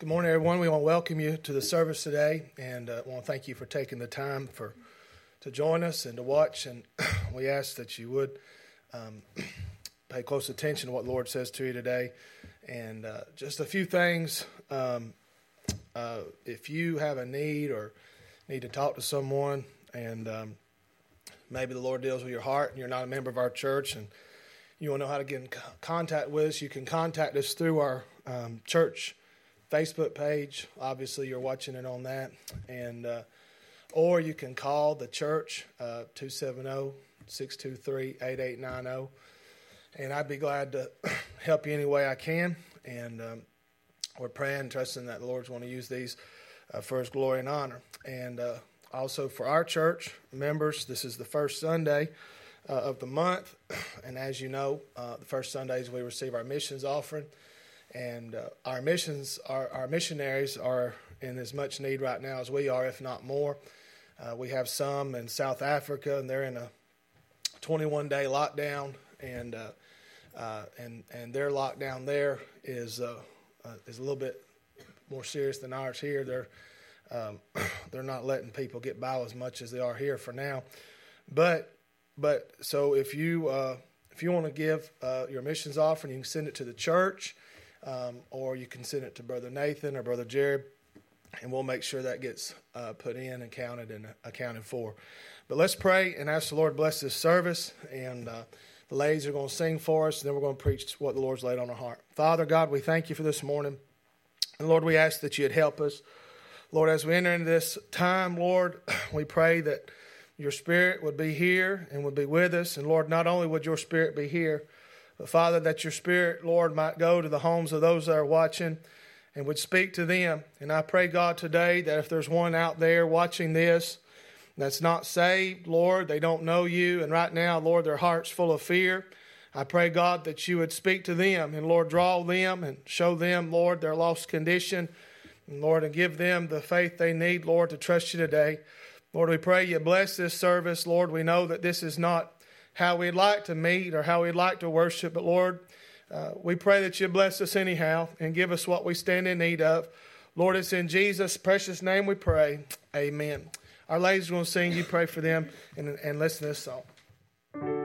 Good morning, everyone. We want to welcome you to the service today, and uh, want to thank you for taking the time for to join us and to watch. And we ask that you would um, pay close attention to what the Lord says to you today. And uh, just a few things. Um, uh, if you have a need or need to talk to someone, and um, maybe the Lord deals with your heart, and you're not a member of our church, and you want to know how to get in contact with us, you can contact us through our um, church Facebook page. Obviously, you're watching it on that. And uh, or you can call the church uh, 270 623 8890. And I'd be glad to help you any way I can. And um, we're praying, trusting that the Lord's going to use these uh, for His glory and honor. And uh, also for our church members, this is the first Sunday uh, of the month. And as you know, uh, the first Sundays we receive our missions offering. And uh, our missions, our, our missionaries are in as much need right now as we are, if not more. Uh, we have some in South Africa, and they're in a 21 day lockdown, and uh, uh, and and their lockdown there is uh, uh, is a little bit more serious than ours here. They're um, they're not letting people get by as much as they are here for now, but but so if you if you want to give your missions offering, you can send it to the church um, or you can send it to Brother Nathan or Brother Jared, and we'll make sure that gets uh, put in and counted and accounted for. But let's pray and ask the Lord bless this service. And uh, the ladies are going to sing for us, and then we're going to preach what the Lord's laid on our heart. Father God, we thank you for this morning. And Lord, we ask that you'd help us. Lord, as we enter into this time, Lord, we pray that your spirit would be here and would be with us. And Lord, not only would your spirit be here, but Father, that your Spirit, Lord, might go to the homes of those that are watching and would speak to them. And I pray, God, today that if there's one out there watching this that's not saved, Lord, they don't know you, and right now, Lord, their heart's full of fear. I pray, God, that you would speak to them and, Lord, draw them and show them, Lord, their lost condition. And, Lord, and give them the faith they need, Lord, to trust you today. Lord, we pray you bless this service. Lord, we know that this is not how we'd like to meet or how we'd like to worship. But Lord, uh, we pray that you bless us anyhow and give us what we stand in need of. Lord, it's in Jesus' precious name we pray. Amen. Our ladies are going to sing. You pray for them and, and listen to this song.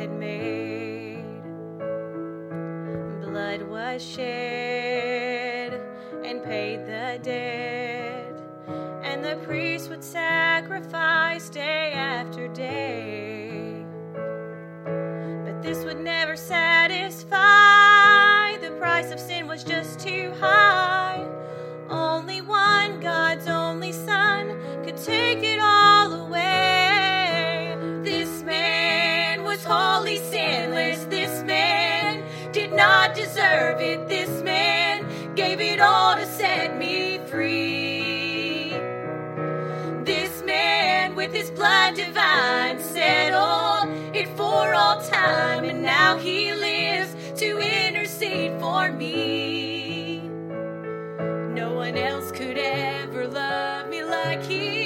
Had made. Me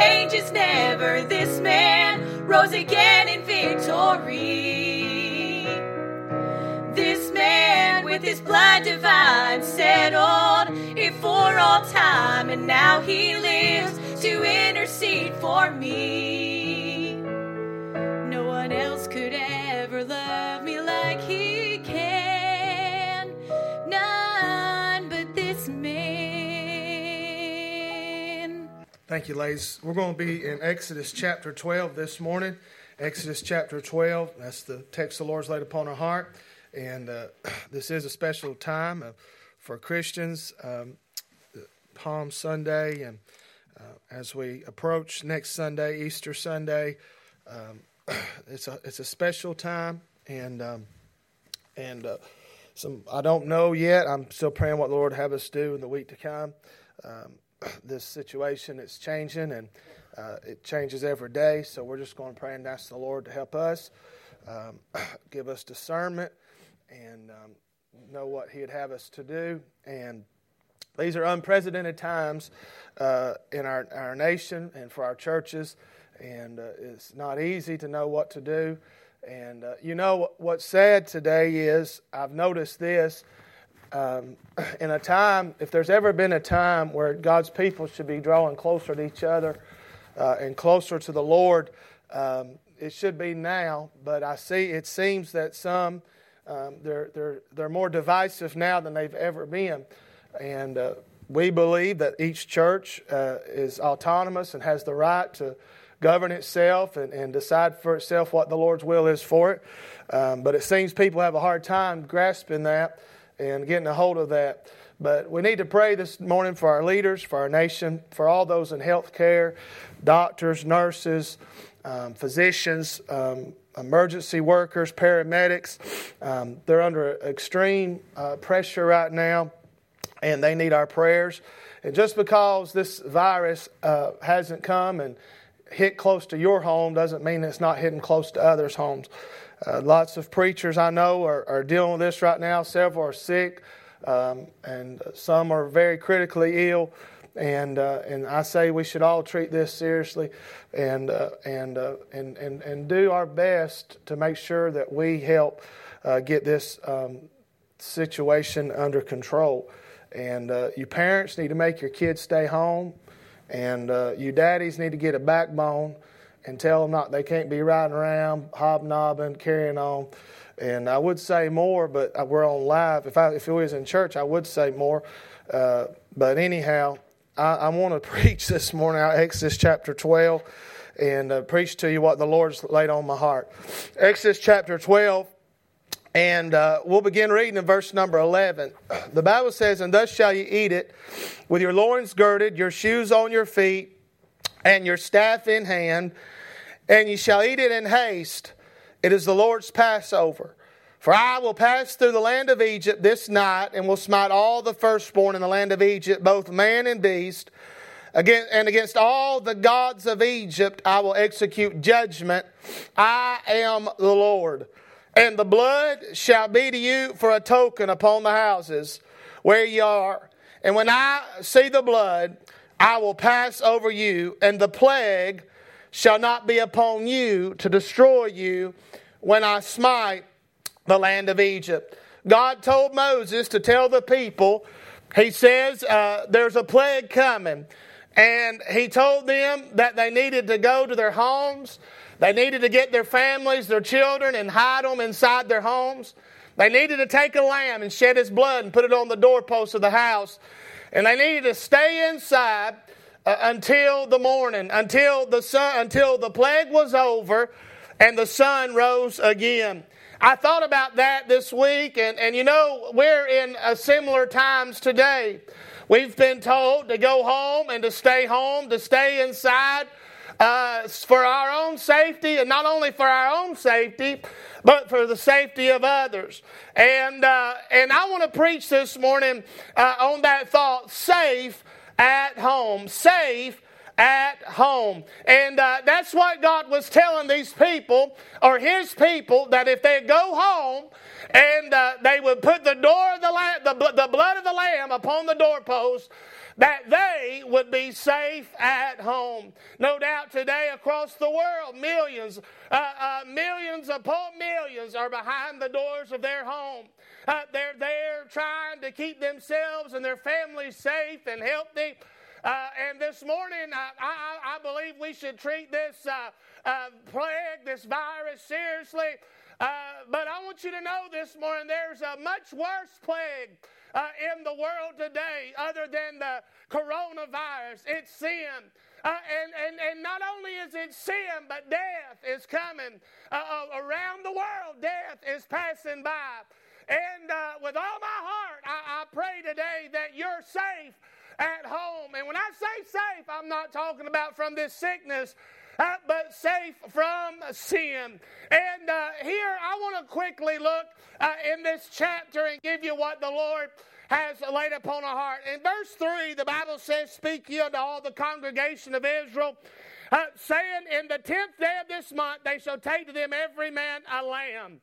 changes never. This man rose again in victory. This man with his blood divine settled it for all time, and now he lives to intercede for me. Thank you, ladies. We're going to be in Exodus chapter 12 this morning. Exodus chapter 12, that's the text the Lord's laid upon our heart. And uh, this is a special time uh, for Christians, um, Palm Sunday, and uh, as we approach next Sunday, Easter Sunday, um, it's a it's a special time, and um, and uh, some I don't know yet. I'm still praying what the Lord have us do in the week to come. This situation is changing, and uh, it changes every day. So we're just going to pray and ask the Lord to help us, um, give us discernment, and um, know what He'd have us to do. And these are unprecedented times uh, in our, our nation and for our churches, and uh, it's not easy to know what to do. And uh, you know what's sad today is I've noticed this. Um, in a time, if there's ever been a time where God's people should be drawing closer to each other uh, and closer to the Lord, um, it should be now. But I see it seems that some um, they're they're they're more divisive now than they've ever been, and uh, we believe that each church uh, is autonomous and has the right to govern itself and, and decide for itself what the Lord's will is for it. Um, but it seems people have a hard time grasping that and getting a hold of that. But we need to pray this morning for our leaders, for our nation, for all those in health care, doctors, nurses, um, physicians, um, emergency workers, paramedics. Um, they're under extreme uh, pressure right now, and they need our prayers. And just because this virus uh, hasn't come and hit close to your home doesn't mean it's not hitting close to others' homes. Uh, lots of preachers I know are, are, dealing with this right now. Several are sick, um, and some are very critically ill. and uh, and I say we should all treat this seriously, and uh, and, uh, and and and do our best to make sure that we help uh, get this um, situation under control. And uh, you parents need to make your kids stay home, and you daddies need to get a backbone and tell them not they can't be riding around hobnobbing, carrying on. And I would say more, but we're on live. If I if it was in church, I would say more. but anyhow, I, I want to preach this morning out Exodus chapter 12 and uh, preach to you what the Lord's laid on my heart. Exodus chapter 12, and uh, we'll begin reading in verse number 11. The Bible says, And thus shall you eat it, with your loins girded, your shoes on your feet, and your staff in hand, and ye shall eat it in haste. It is the Lord's Passover. For I will pass through the land of Egypt this night, and will smite all the firstborn in the land of Egypt, both man and beast. Again, and against all the gods of Egypt I will execute judgment. I am the Lord. And the blood shall be to you for a token upon the houses where ye are. And when I see the blood, I will pass over you, and the plague shall not be upon you to destroy you when I smite the land of Egypt. God told Moses to tell the people, He says, uh, there's a plague coming. And He told them that they needed to go to their homes. They needed to get their families, their children, and hide them inside their homes. They needed to take a lamb and shed its blood and put it on the doorpost of the house. And they needed to stay inside uh, until the morning, until the sun, until the plague was over and the sun rose again. I thought about that this week, and, and you know, we're in similar times today. We've been told to go home and to stay home, to stay inside uh, for our own safety, and not only for our own safety, but for the safety of others. And, uh, and I want to preach this morning uh, on that thought safe at home. Safe at home. And uh, that's what God was telling these people, or His people, that if they go home and uh, they would put the door of the, lamb, the, the blood of the lamb upon the doorpost, that they would be safe at home. No doubt today across the world, millions, uh, uh, millions upon millions are behind the doors of their home. Uh, they're there trying to keep themselves and their families safe and healthy. Uh, and this morning, I, I, I, believe we should treat this uh, uh, plague, this virus, seriously. Uh, but I want you to know this morning there's a much worse plague uh, in the world today other than the coronavirus. It's sin. Uh, and, and, and not only is it sin, but death is coming around the world. Death is passing by. And with all my heart, I, I pray today that you're safe at home. And when I say safe, I'm not talking about from this sickness. Uh, but safe from sin. And uh, here I want to quickly look uh, in this chapter and give you what the Lord has laid upon our heart. In verse 3, the Bible says, Speak ye unto all the congregation of Israel, uh, saying, In the tenth day of this month they shall take to them every man a lamb,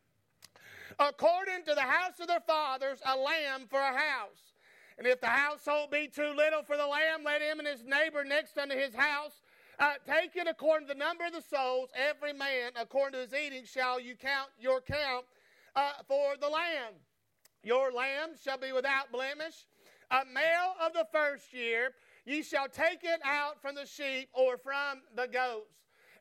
according to the house of their fathers, a lamb for a house. And if the household be too little for the lamb, let him and his neighbor next unto his house uh, take it according to the number of the souls. Every man according to his eating shall you count your count uh, for the lamb. Your lamb shall be without blemish, a male of the first year. Ye shall take it out from the sheep or from the goats.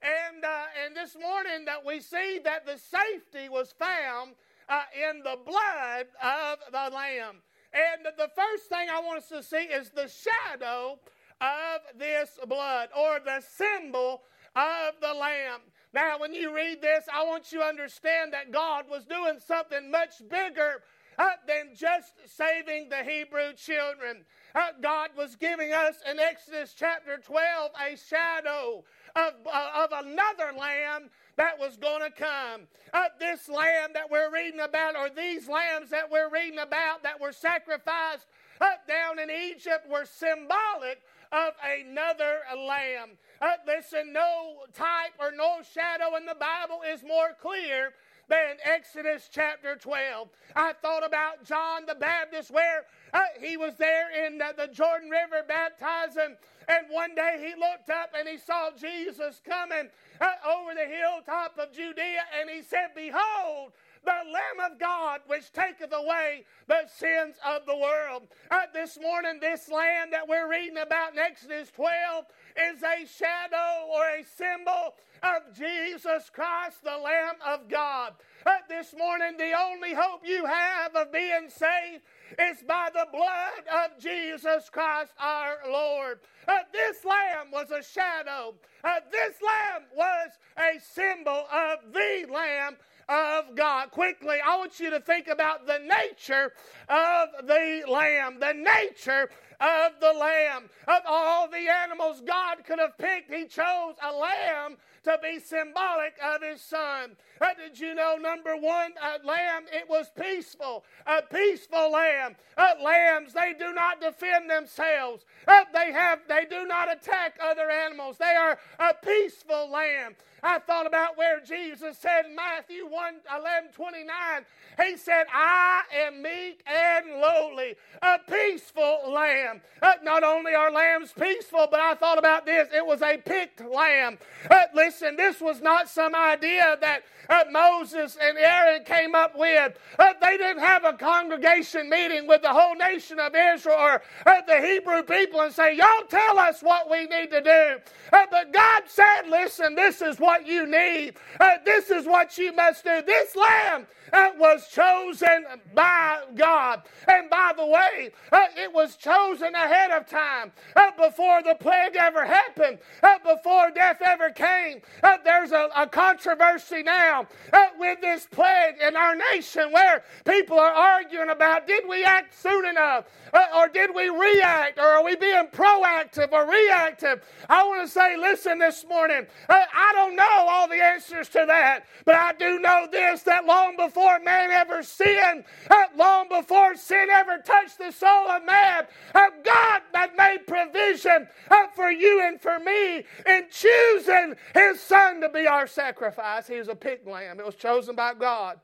And, uh, and this morning that we see that the safety was found uh, in the blood of the lamb. And the first thing I want us to see is the shadow of this blood or the symbol of the Lamb. Now, when you read this, I want you to understand that God was doing something much bigger uh, than just saving the Hebrew children. Uh, God was giving us in Exodus chapter 12 a shadow of, uh, of another lamb that was going to come. Uh, this lamb that we're reading about, or these lambs that we're reading about that were sacrificed uh, down in Egypt, were symbolic of another lamb. Uh, listen, no type or no shadow in the Bible is more clear than Exodus chapter 12. I thought about John the Baptist, where uh, he was there in the, the Jordan River baptizing, and one day he looked up and he saw Jesus coming uh, over the hilltop of Judea, and he said, Behold, the Lamb of God which taketh away the sins of the world. Uh, this morning, this Lamb that we're reading about in Exodus 12 is a shadow or a symbol of Jesus Christ, the Lamb of God. Uh, this morning, the only hope you have of being saved is by the blood of Jesus Christ our Lord. Uh, this lamb was a shadow. Uh, this lamb was a symbol of the Lamb of God. Quickly, I want you to think about the nature of the lamb. The nature of the lamb. Of all the animals God could have picked, He chose a lamb to be symbolic of his son. Uh, did you know, number one, a lamb, it was peaceful. A peaceful lamb. Uh, lambs, they do not defend themselves. Uh, they have, they do not attack other animals. They are a peaceful lamb. I thought about where Jesus said in Matthew 1 11 29, He said, I am meek and lowly, a peaceful lamb. Uh, not only are lambs peaceful, but I thought about this. It was a picked lamb. Uh, listen, this was not some idea that uh, Moses and Aaron came up with. Uh, they didn't have a congregation meeting with the whole nation of Israel or uh, the Hebrew people and say, Y'all tell us what we need to do. Uh, but God said, Listen, this is what you need. Uh, this is what you must do. This lamb uh, was chosen by God. And by the way, it was chosen ahead of time before the plague ever happened, before death ever came. there's a, a controversy now uh, with this plague in our nation where people are arguing about did we act soon enough uh, or did we react or are we being proactive or reactive? I want to say, listen this morning, uh, I don't know all the answers to that, but I do know this that long before man ever sinned, uh, long before sin ever touched the soul of man, God had made provision for you and for me in choosing his son to be our sacrifice. He was a pick lamb. It was chosen by God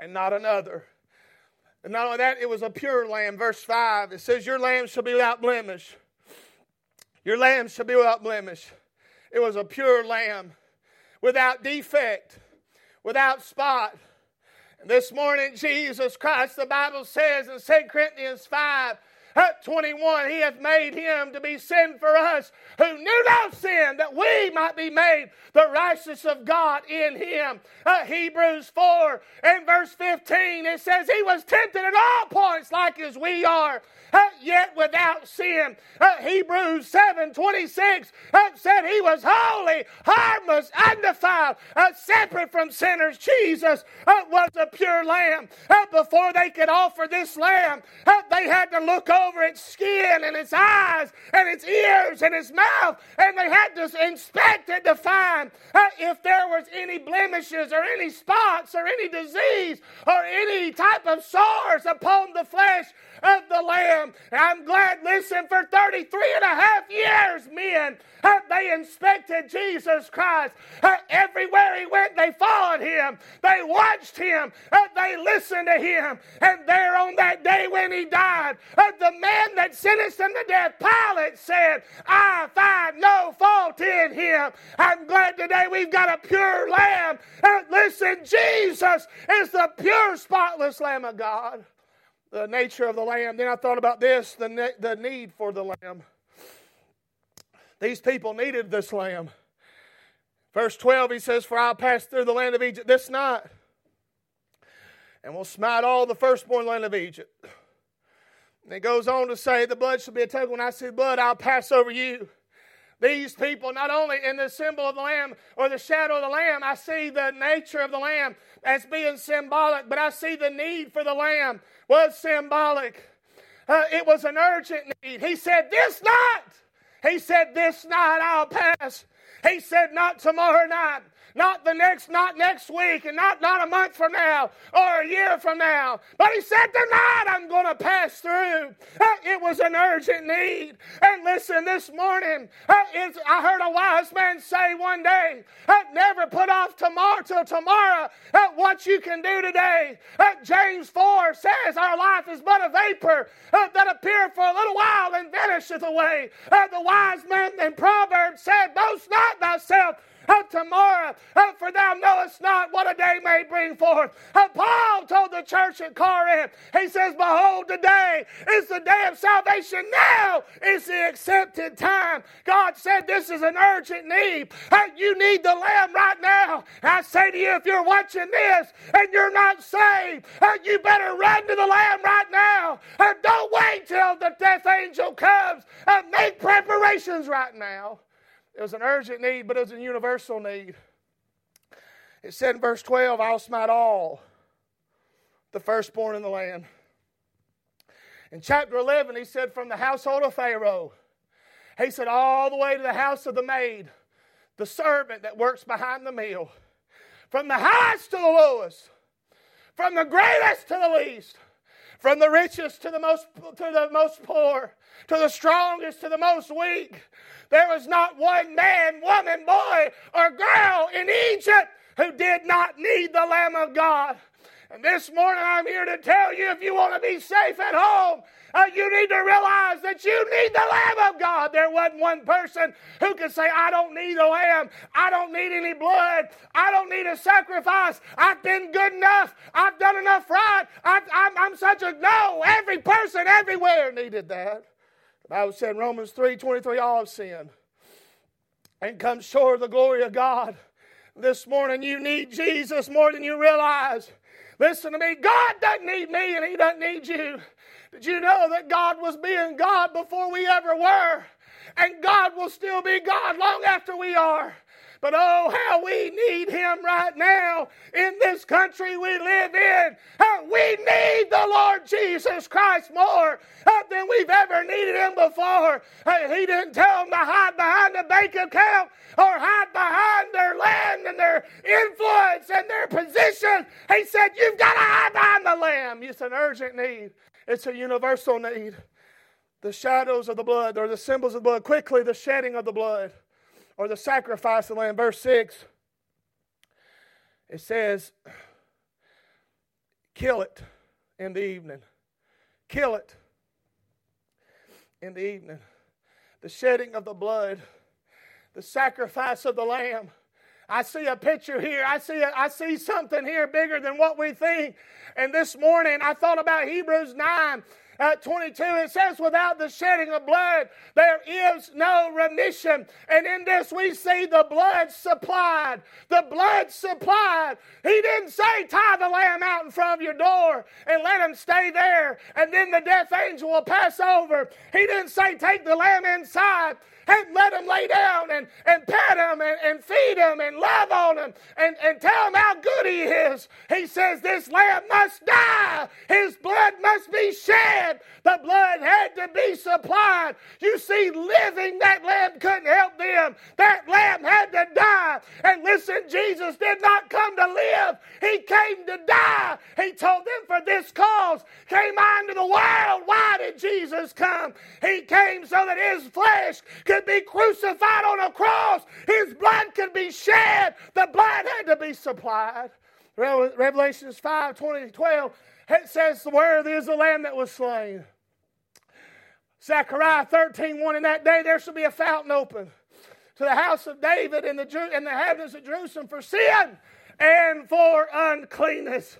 and not another. And not only that, it was a pure lamb. Verse 5, it says, Your lamb shall be without blemish. Your lamb shall be without blemish. It was a pure lamb, without defect, without spot. And this morning, Jesus Christ, the Bible says in 2 Corinthians 5, at 21, he hath made him to be sin for us who knew no sin, that we might be made the righteousness of God in him. Uh, Hebrews 4 and verse 15, it says, He was tempted at all points like as we are, uh, yet without sin. Uh, Hebrews 7 26 uh, said he was holy, harmless, undefiled, uh, separate from sinners. Jesus uh, was a pure lamb. before they could offer this lamb, they had to look over its skin and its eyes and its ears and its mouth, and they had to inspect it to find uh, if there was any blemishes or any spots or any disease or any type of sores upon the flesh of the Lamb. I'm glad, listen, for 33 and a half years, men, uh, they inspected Jesus Christ. Uh, everywhere he went, they followed him. They watched him. Uh, they listened to him. And there on that day when he died, uh, the man that sentenced him to death, Pilate, said, I find no fault in him. I'm glad today we've got a pure lamb. Listen, Jesus is the pure, spotless Lamb of God the nature of the lamb. Then I thought about this the, the need for the lamb. These people needed this lamb. Verse 12, he says, For I'll pass through the land of Egypt this night, and will smite all the firstborn land of Egypt. And it goes on to say, The blood shall be a token. When I see blood, I'll pass over you. These people, not only in the symbol of the Lamb or the shadow of the Lamb, I see the nature of the Lamb as being symbolic, but I see the need for the Lamb was symbolic. Uh, it was an urgent need. He said, This night, he said, This night I'll pass. He said, Not tomorrow night, not the next, not next week, and not, not a month from now or a year from now. But he said, Tonight I'm going to pass through. Uh, it was an urgent need. And listen, this morning, uh, I heard a wise man say one day, uh, Never put off tomorrow till tomorrow what you can do today. James 4 says, Our life is but a vapor that appeareth for a little while and vanisheth away. the wise man in Proverbs said, Boast not thyself of tomorrow, for thou knowest not what a day may bring forth. Paul told the church at Corinth, he says, Behold, today is the day of salvation. Now is the accepted time. God said this is an urgent need. You need the Lamb right now. I say to you, if you're watching this and you're not saved, you better run to the Lamb right now. Don't wait till the death angel comes. Make preparations right now. It was an urgent need, but it was a universal need. It said in verse 12, I'll smite all the firstborn in the land. In chapter 11, he said, From the household of Pharaoh, he said, all the way to the house of the maid, the servant that works behind the meal. From the highest to the lowest, from the greatest to the least, from the richest to the most to the most poor, to the strongest to the most weak. There was not one man, woman, boy, or girl in Egypt who did not need the Lamb of God. And this morning I'm here to tell you if you want to be safe at home, uh, you need to realize that you need the Lamb of God. There wasn't one person who could say, I don't need a lamb. I don't need any blood. I don't need a sacrifice. I've been good enough. I've done enough right. i am such a. No, every person everywhere needed that. The Bible said in Romans 3 23, all have sinned and come short of the glory of God. This morning, you need Jesus more than you realize. Listen to me. God doesn't need me and He doesn't need you. Did you know that God was being God before we ever were? And God will still be God long after we are. But oh, how we need him right now in this country we live in. we need the Lord Jesus Christ more uh, than we've ever needed him before. he didn't tell them to hide behind a bank account or hide behind their land and their influence and their position. He said, You've got to hide behind the Lamb. It's an urgent need, it's a universal need. The shadows of the blood, or the symbols of the blood, quickly the shedding of the blood or the sacrifice of the lamb. Verse 6, it says, Kill it in the evening. Kill it in the evening. The shedding of the blood, the sacrifice of the lamb. I see a picture here. I see, a, I see something here bigger than what we think. And this morning I thought about Hebrews 9 uh, 22, it says, without the shedding of blood, there is no remission. And in this, we see the blood supplied. The blood supplied. He didn't say, tie the lamb out in front of your door and let him stay there, and then the death angel will pass over. He didn't say, take the lamb inside and let him lay down and, and pet him and, and feed him and love on him and, and tell him how good he is. He says, This lamb must die. His blood must be shed. The blood had to be supplied. You see, living that lamb couldn't help them. That lamb had to die. And listen, Jesus did not come to live, He came to die. He told them, For this cause came I into the world. Why did Jesus come? He came so that His flesh could be crucified on a cross, his blood could be shed, the blood had to be supplied. Revelations 5 20, 12, it says, is the lamb that was slain? Zechariah 13 1, in that day there shall be a fountain open to the house of David and the, and the heavens of Jerusalem for sin and for uncleanness.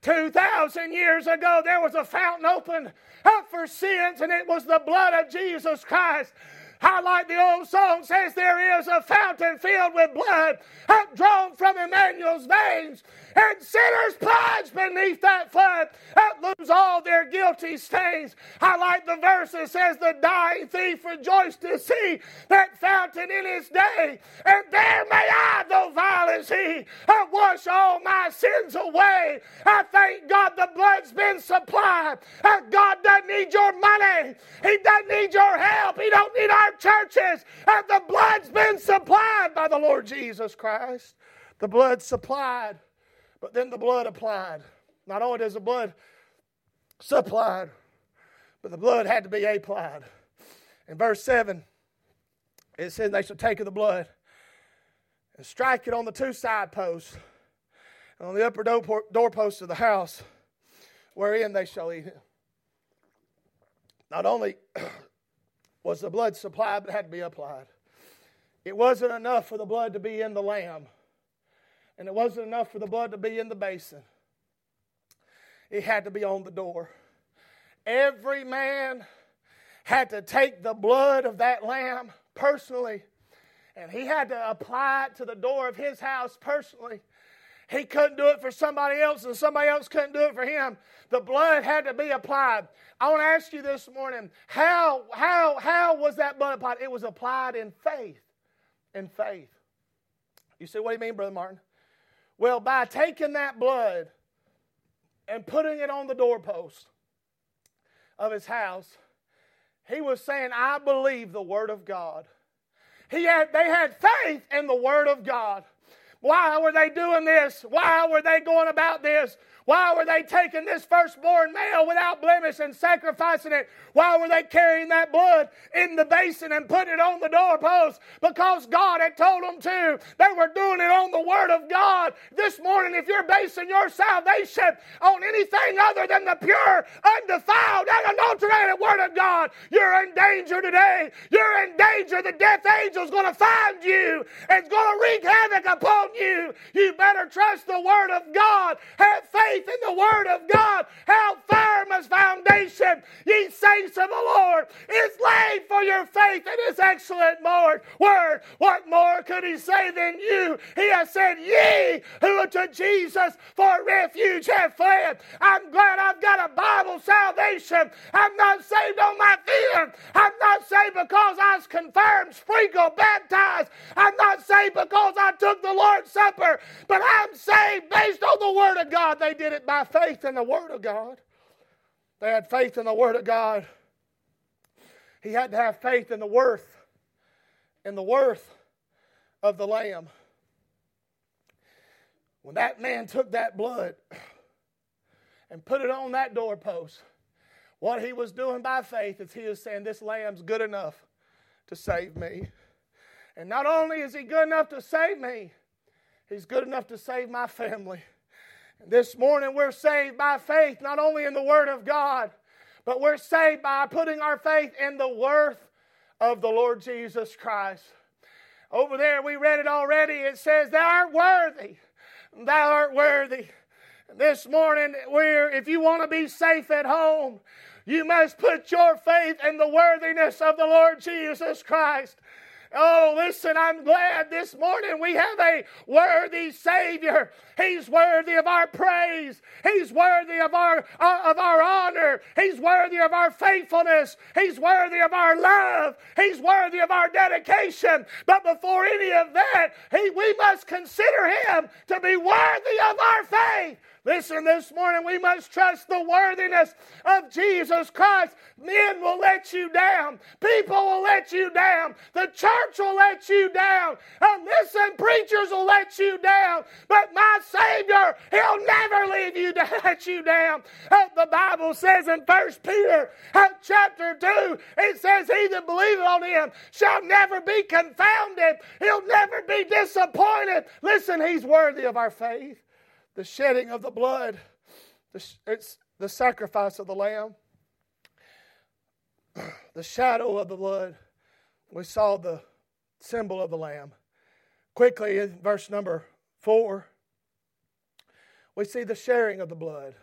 2,000 years ago, there was a fountain open up for sins, and it was the blood of Jesus Christ I like the old song says there is a fountain filled with blood drawn from Emmanuel's veins, and sinners plunge beneath that flood that lose all their guilty stains. I like the verse that says the dying thief rejoiced to see that fountain in his day, and there may I, though vile as he, wash all my sins away. I thank God the blood's been supplied. God doesn't need your money. He doesn't need your help. He don't need our churches. The blood's been supplied by the Lord Jesus Christ. the blood supplied, but then the blood applied. Not only does the blood supplied, but the blood had to be applied. In verse 7, it says, They shall take of the blood and strike it on the two side posts and on the upper doorposts of the house, wherein they shall eat it. Not only was the blood supplied, but it had to be applied. It wasn't enough for the blood to be in the lamb, and it wasn't enough for the blood to be in the basin. It had to be on the door. Every man had to take the blood of that lamb personally, and he had to apply it to the door of his house personally. He couldn't do it for somebody else, and somebody else couldn't do it for him. The blood had to be applied. I want to ask you this morning how, how, how was that blood applied? It was applied in faith. In faith. You say, what you mean, Brother Martin? Well, by taking that blood and putting it on the doorpost of his house, he was saying, I believe the Word of God. He had, they had faith in the Word of God. Why were they doing this? Why were they going about this? Why were they taking this firstborn male without blemish and sacrificing it? Why were they carrying that blood in the basin and putting it on the doorpost? Because God had told them to. They were doing it on the Word of God. This morning, if you're basing your salvation on anything other than the pure, undefiled, and unadulterated Word of God, you're in danger today. You're in danger. The death angel's going to find you. It's going to wreak havoc upon you. You better trust the Word of God. Have faith in the Word of God. How firm as foundation, ye saints of the Lord, is laid for your faith in His excellent. Word. What more could He say than you? He has said, Ye who to Jesus for refuge have fled. I'm glad I've got a Bible salvation. I'm not saved on my feeling. I'm not saved because I was confirmed, sprinkled, baptized. I'm not saved because I took the Lord's Supper, but I'm saved based on the Word of God. They did it by faith in the Word of God. They had faith in the Word of God. He had to have faith in the worth, in the worth of the Lamb. When that man took that blood and put it on that doorpost, what he was doing by faith is he was saying, This lamb's good enough to save me. And not only is he good enough to save me, he's good enough to save my family. This morning we're saved by faith, not only in the Word of God, but we're saved by putting our faith in the worth of the Lord Jesus Christ. Over there, we read it already. It says, Thou art worthy. Thou art worthy. This morning, we're, if you want to be safe at home, you must put your faith in the worthiness of the Lord Jesus Christ. Oh, listen, I'm glad this morning we have a worthy Savior. He's worthy of our praise. He's worthy of our, uh, of our honor. He's worthy of our faithfulness. He's worthy of our love. He's worthy of our dedication. But before any of that, he, we must consider Him to be worthy of our faith. Listen, this morning we must trust the worthiness of Jesus Christ. Men will let you down, people will let you down, the church will let you down, and listen, preachers will let you down. But my Savior, He'll never leave you to let you down. Uh, the Bible says in First Peter uh, chapter 2, it says, He that believeth on Him shall never be confounded, He'll never be disappointed. Listen, He's worthy of our faith the shedding of the blood, the, it's the sacrifice of the lamb, the shadow of the blood. We saw the symbol of the lamb. Quickly, in verse number four, we see the sharing of the blood,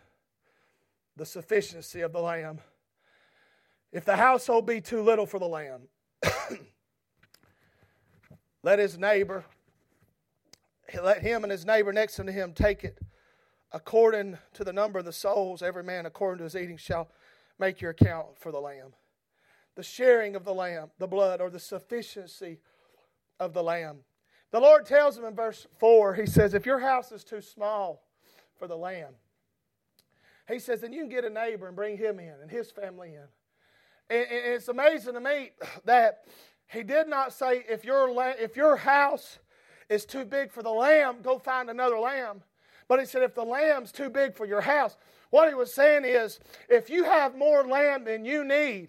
the sufficiency of the lamb. If the household be too little for the lamb, let his neighbor let him and his neighbor next unto him take it according to the number of the souls. Every man according to his eating shall make your account for the lamb. The sharing of the lamb, the blood, or the sufficiency of the lamb. The Lord tells him in verse 4, He says, If your house is too small for the lamb, He says, then you can get a neighbor and bring him in and his family in. And it's amazing to me that He did not say, if your, if your house is too big for the lamb, go find another lamb. But he said, if the lamb's too big for your house, what he was saying is, if you have more lamb than you need,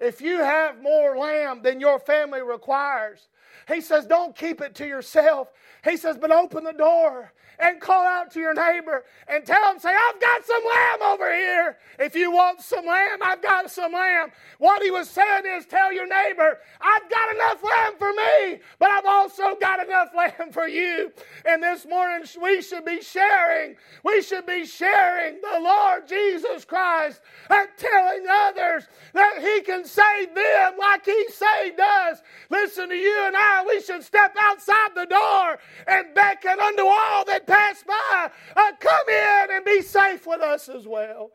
if you have more lamb than your family requires, he says, don't keep it to yourself. He says, but open the door and call out to your neighbor and tell him, say, I've got some lamb over here. If you want some lamb, I've got some lamb. What he was saying is, tell your neighbor, I've got enough lamb for me, but I've also got enough lamb for you. And this morning, we should be sharing, we should be sharing the Lord Jesus Christ and telling others that he can save them like he saved us. Listen to you and I, we should step outside the door and beckon unto all that pass by, uh, come in and be safe with us as well.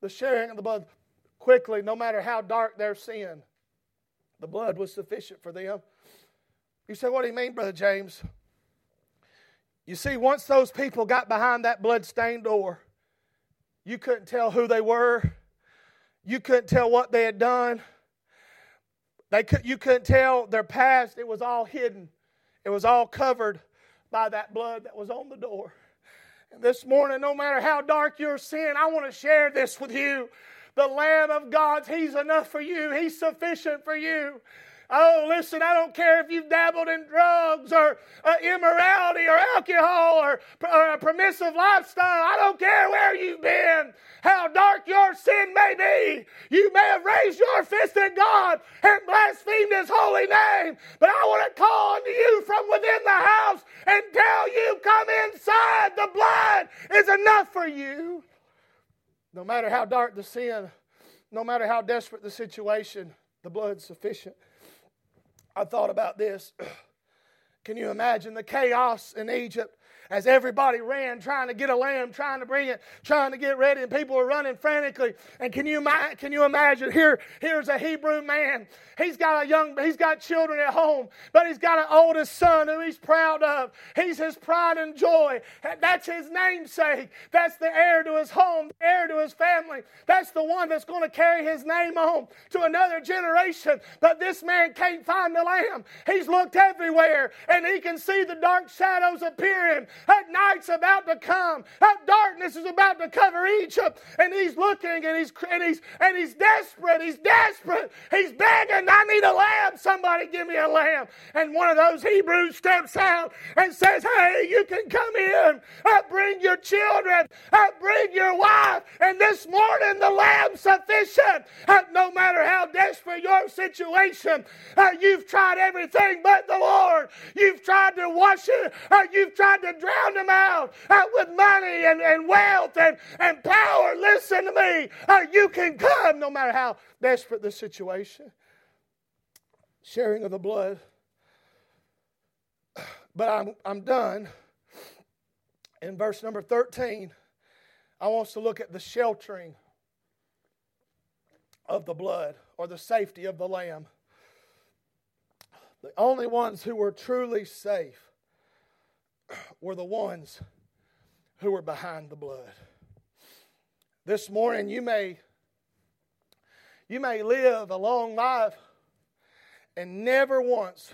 The sharing of the blood quickly, no matter how dark their sin, the blood was sufficient for them. You say, what do you mean, Brother James? You see, once those people got behind that blood-stained door, you couldn't tell who they were. You couldn't tell what they had done. They could, you couldn't tell their past. It was all hidden. It was all covered by that blood that was on the door. And this morning, no matter how dark your sin, I want to share this with you. The Lamb of God, He's enough for you, He's sufficient for you. Oh, listen, I don't care if you've dabbled in drugs or uh, immorality or alcohol or, or, a permissive lifestyle. I don't care where you've been, how dark your sin may be. You may have raised your fist at God and blasphemed His holy name. But I want to call unto you from within the house and tell you, come inside. The blood is enough for you. No matter how dark the sin, no matter how desperate the situation, the blood's sufficient. I thought about this. Can you imagine the chaos in Egypt? As everybody ran trying to get a lamb, trying to bring it, trying to get ready, and people were running frantically. And can you can you imagine? Here, here's a Hebrew man. He's got a young, he's got children at home, but he's got an oldest son who he's proud of. He's his pride and joy. That's his namesake. That's the heir to his home, the heir to his family. That's the one that's going to carry his name on to another generation. But this man can't find the lamb. He's looked everywhere, and he can see the dark shadows appearing. That night's about to come. That darkness is about to cover Egypt. And he's looking and he's and he's and he's desperate. He's desperate. He's begging, I need a lamb. Somebody give me a lamb. And one of those Hebrews steps out and says, Hey, you can come in. Uh, bring your children. Uh, bring your wife. And this morning the lamb's sufficient. Uh, no matter how desperate your situation, uh, you've tried everything but the Lord. You've tried to wash it. Uh, you've tried to drown them out with money and, and wealth and, and power. Listen to me. Uh, you can come no matter how desperate the situation. Sharing of the blood. But I'm, I'm done. In verse number 13, I want us to look at the sheltering of the blood or the safety of the lamb. The only ones who were truly safe were the ones who were behind the blood. This morning you may you may live a long life and never once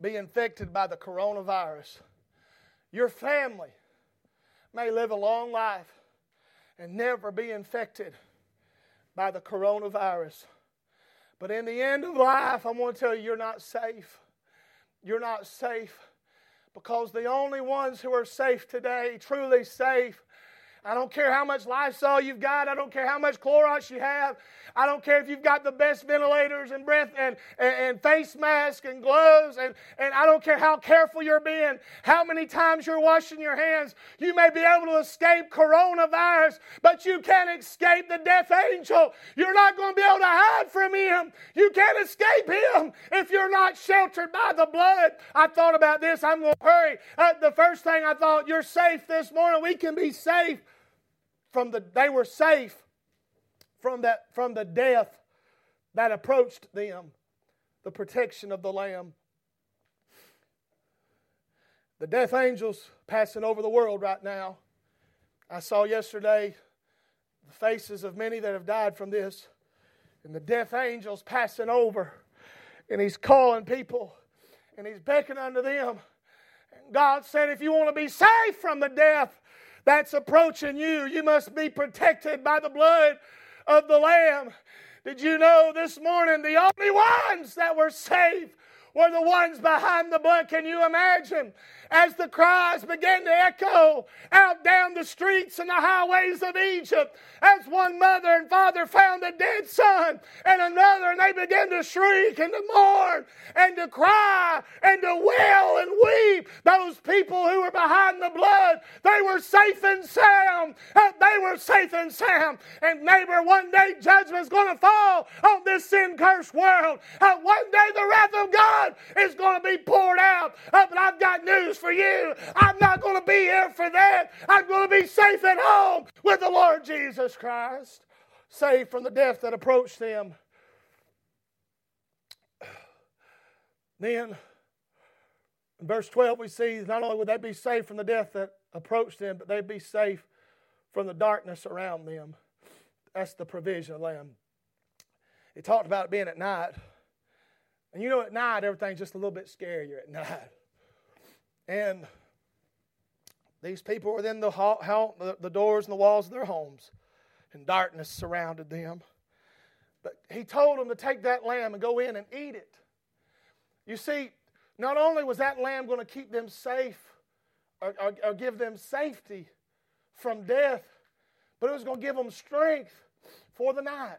be infected by the coronavirus. Your family may live a long life and never be infected by the coronavirus. But in the end of life, I want to tell you, you're not safe. You're not safe because the only ones who are safe today, truly safe, I don't care how much Lysol you've got. I don't care how much Clorox you have. I don't care if you've got the best ventilators and breath and, and, and face masks and gloves. And, and I don't care how careful you're being, how many times you're washing your hands. You may be able to escape coronavirus, but you can't escape the death angel. You're not going to be able to hide from him. You can't escape him if you're not sheltered by the blood. I thought about this. I'm going to hurry. Uh, the first thing I thought, you're safe this morning. We can be safe from the they were safe from that from the death that approached them the protection of the lamb. The death angels passing over the world right now. I saw yesterday the faces of many that have died from this and the death angels passing over and he's calling people and he's beckoning unto them. And God said, if you want to be safe from the death that's approaching you, you must be protected by the blood of the Lamb. Did you know this morning the only ones that were safe were the ones behind the blood? Can you imagine? as the cries began to echo out down the streets and the highways of Egypt, as one mother and father found a dead son and another, and they began to shriek and to mourn and to cry and to wail and weep. Those people who were behind the blood, they were safe and sound. Uh, they were safe and sound. And neighbor, one day judgment's going to fall on this sin cursed world. Uh, one day the wrath of God is going to be poured out. Uh, but I've got news for you. I'm not going to be here for that. I'm going to be safe at home with the Lord Jesus Christ, safe from the death that approached them. Then, in verse 12, we see not only would they be safe from the death that approached them, but they'd be safe from the darkness around them. That's the provision of Lamb. He talked about it being at night. And you know, at night, everything's just a little bit scarier at night. And these people were within the, the, the doors and the walls of their homes, and darkness surrounded them. But he told them to take that lamb and go in and eat it. You see, not only was that lamb going to keep them safe or, or, or give them safety from death, but it was going to give them strength for the night.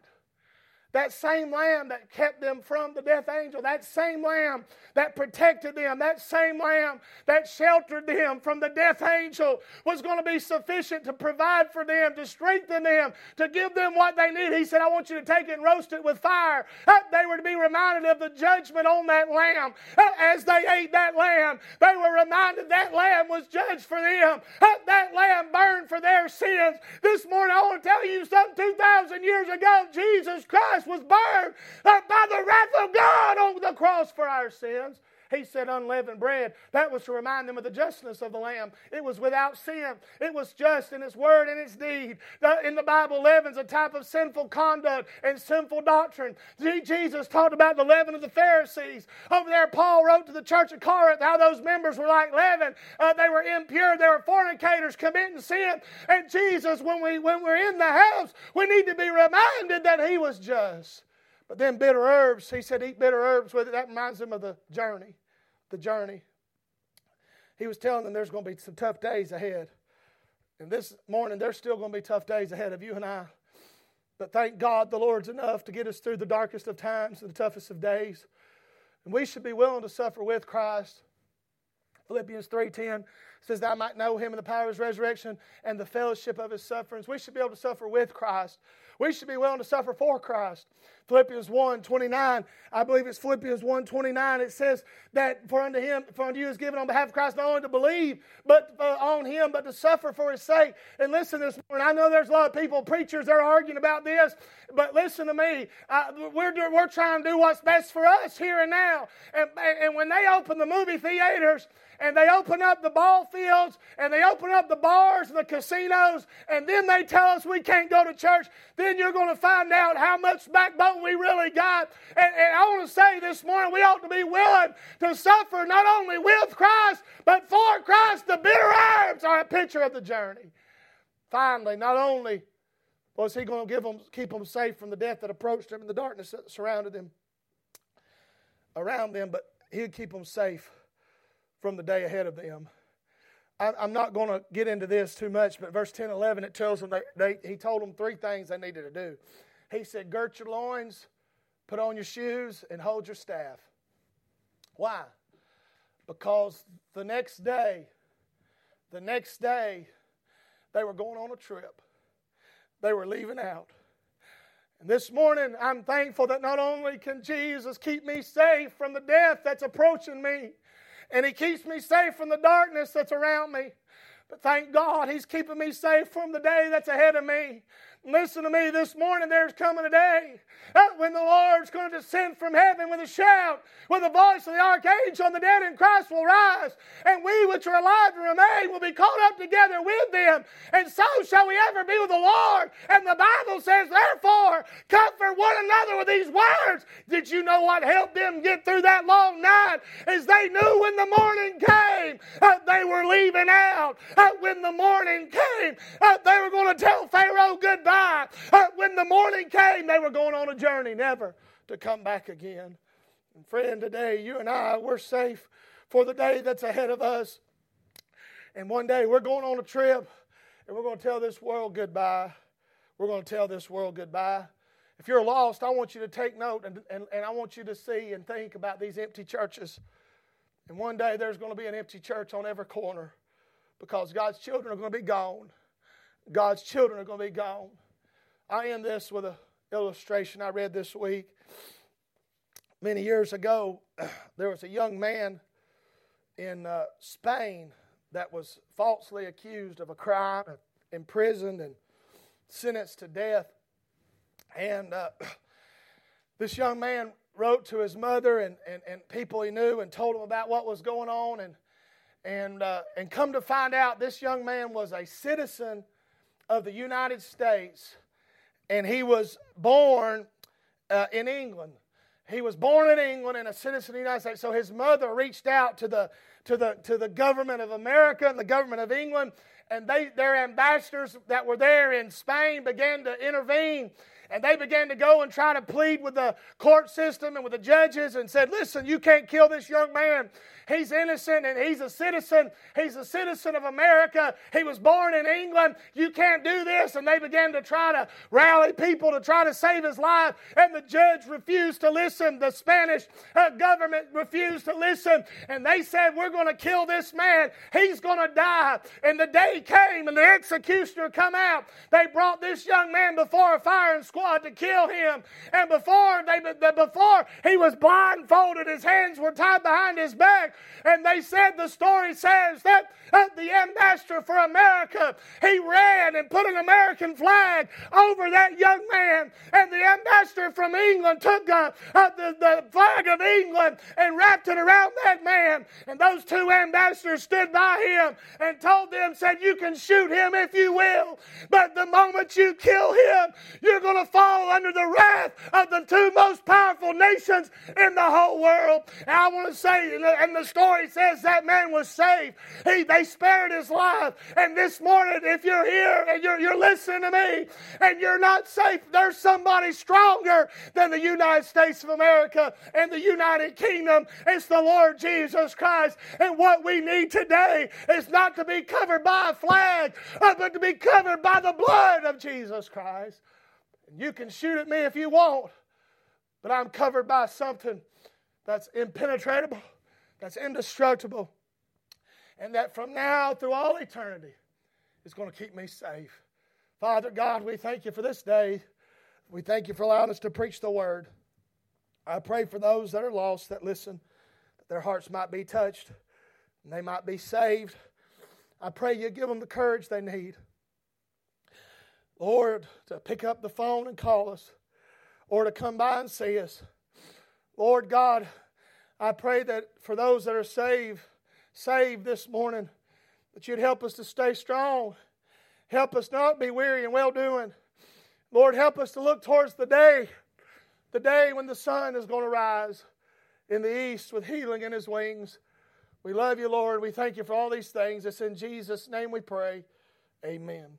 That same lamb that kept them from the death angel, that same lamb that protected them, that same lamb that sheltered them from the death angel was going to be sufficient to provide for them, to strengthen them, to give them what they need. He said, I want you to take it and roast it with fire. They were to be reminded of the judgment on that lamb. Uh, as they ate that lamb, they were reminded that lamb was judged for them. Uh, that lamb burned for their sins. This morning, I want to tell you something 2,000 years ago, Jesus Christ was burned uh, by the wrath of God on the cross for our sins. He said unleavened bread. That was to remind them of the justness of the Lamb. It was without sin. It was just in its word and its deed. in the Bible, leaven's a type of sinful conduct and sinful doctrine. Jesus talked about the leaven of the Pharisees. Over there, Paul wrote to the church of Corinth how those members were like leaven. Uh, they were impure. They were fornicators committing sin. And Jesus, when, we, when we're in the house, we need to be reminded that he was just. But then bitter herbs, he said, eat bitter herbs with it. That reminds him of the journey. The journey. He was telling them there's going to be some tough days ahead. And this morning, there's still going to be tough days ahead of you and I. But thank God the Lord's enough to get us through the darkest of times and the toughest of days. And we should be willing to suffer with Christ. Philippians 3:10 says that I might know him in the power of his resurrection and the fellowship of his sufferings. We should be able to suffer with Christ. We should be willing to suffer for Christ. Philippians 1 29, I believe it's Philippians 1 29, it says that for unto him, for unto you is given on behalf of Christ not only to believe but uh, on him, but to suffer for his sake. And listen this morning, I know there's a lot of people, preachers, they're arguing about this, but listen to me. We're, we're trying to do what's best for us here and now. And, and when they open the movie theaters, and they open up the ball fields and they open up the bars and the casinos and then they tell us we can't go to church, then you're going to find out how much backbone we really got. And, and I want to say this morning we ought to be willing to suffer not only with Christ, but for Christ. The bitter herbs are a picture of the journey. Finally, not only was he going to give them, keep them safe from the death that approached them and the darkness that surrounded them around them, but he would keep them safe from the day ahead of them. I, am not going to get into this too much, but verse 10 11, it tells them, they, they, he told them three things they needed to do. He said, Girt your loins, put on your shoes, and hold your staff. Why? Because the next day, the next day, they were going on a trip. They were leaving out. And this morning, I'm thankful that not only can Jesus keep me safe from the death that's approaching me, and He keeps me safe from the darkness that's around me. But thank God He's keeping me safe from the day that's ahead of me. Listen to me this morning, there's coming a day uh, when the Lord's going to descend from heaven with a shout, with the voice of the archangel, and the dead in Christ will rise, and we which are alive and remain will be caught up together with them, and so shall we ever be with the Lord. And the Bible says, therefore, comfort one another with these words. Did you know what helped them get through that long night? Is they knew when the morning came, uh, they were leaving out. Uh, when the morning came, they were going to tell Pharaoh goodbye. Uh, when the morning came, they were going on a journey, never to come back again. And friend, today, you and I, we're safe for the day that's ahead of us. And one day, we're going on a trip and we're going to tell this world goodbye. We're going to tell this world goodbye. If you're lost, I want you to take note and, and, and I want you to see and think about these empty churches. And one day there's going to be an empty church on every corner because God's children are going to be gone. God's children are going to be gone. I end this with an illustration I read this week. Many years ago, there was a young man in uh, Spain that was falsely accused of a crime, imprisoned, and sentenced to death. And uh, this young man wrote to his mother and, and, and people he knew and told them about what was going on. And, and, uh, and come to find out, this young man was a citizen of the United States, and he was born uh, in England. He was born in England and a citizen of the United States. So his mother reached out to the, to the, to the government of America and the government of England, and they, their ambassadors that were there in Spain began to intervene and they began to go and try to plead with the court system and with the judges and said, Listen, you can't kill this young man. He's innocent and he's a citizen. He's a citizen of America. He was born in England. You can't do this. And they began to try to rally people to try to save his life. And the judge refused to listen. The Spanish uh, government refused to listen. And they said, We're going to kill this man. He's going to die. And the day came and the executioner come out. They brought this young man before a firing squad to kill him. And before they before he was blindfolded, his hands were tied behind his back. And they said, the story says that the ambassador for America, he ran and put an American flag over that young man. And the ambassador from England took uh, uh, the, the flag of England and wrapped it around that man. And those two ambassadors stood by him and told them, said, you can shoot him if you will. But the moment you kill him, you're going to fall under the wrath of the two most powerful nations in the whole world. And I want to say, and the story says that man was saved. He, they spared his life. And this morning, if you're here and you're, you're listening to me and you're not safe, there's somebody stronger than the United States of America and the United Kingdom. It's the Lord Jesus Christ. And what we need today is not to be covered by a flag, uh, but to be covered by the blood of Jesus Christ. And you can shoot at me if you want, but I'm covered by something that's impenetrable that's indestructible, and that from now through all eternity is going to keep me safe. Father God, we thank you for this day. We thank you for allowing us to preach the word. I pray for those that are lost that listen, that their hearts might be touched and they might be saved. I pray you give them the courage they need. Lord, to pick up the phone and call us or to come by and see us. Lord God, I pray that for those that are saved, saved this morning, that you'd help us to stay strong. Help us not be weary and well doing. Lord, help us to look towards the day, the day when the sun is going to rise in the east with healing in his wings. We love you, Lord. We thank you for all these things. It's in Jesus' name we pray. Amen.